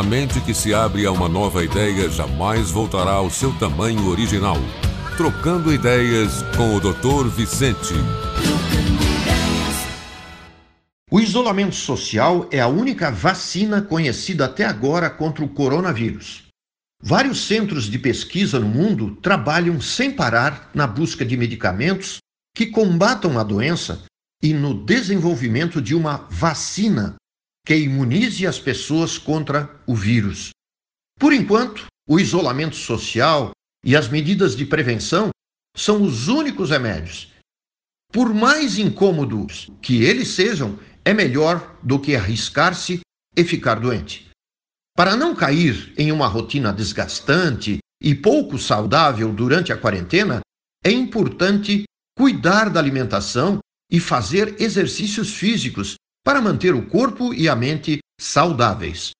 A mente que se abre a uma nova ideia jamais voltará ao seu tamanho original. Trocando ideias com o Dr. Vicente. O isolamento social é a única vacina conhecida até agora contra o coronavírus. Vários centros de pesquisa no mundo trabalham sem parar na busca de medicamentos que combatam a doença e no desenvolvimento de uma vacina que imunize as pessoas contra o vírus. Por enquanto, o isolamento social e as medidas de prevenção são os únicos remédios. Por mais incômodos que eles sejam, é melhor do que arriscar-se e ficar doente. Para não cair em uma rotina desgastante e pouco saudável durante a quarentena, é importante cuidar da alimentação e fazer exercícios físicos para manter o corpo e a mente saudáveis.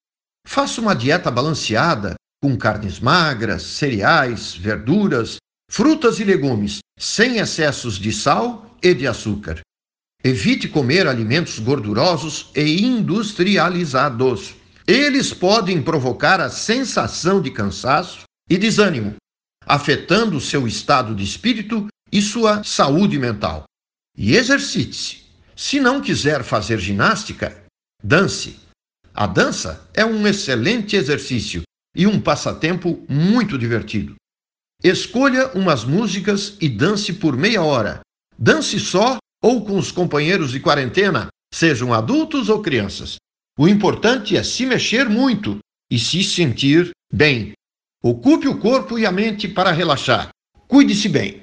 Faça uma dieta balanceada com carnes magras, cereais, verduras, frutas e legumes, sem excessos de sal e de açúcar. Evite comer alimentos gordurosos e industrializados. Eles podem provocar a sensação de cansaço e desânimo, afetando seu estado de espírito e sua saúde mental. E exercite-se. Se não quiser fazer ginástica, dance. A dança é um excelente exercício e um passatempo muito divertido. Escolha umas músicas e dance por meia hora. Dance só ou com os companheiros de quarentena, sejam adultos ou crianças. O importante é se mexer muito e se sentir bem. Ocupe o corpo e a mente para relaxar. Cuide-se bem.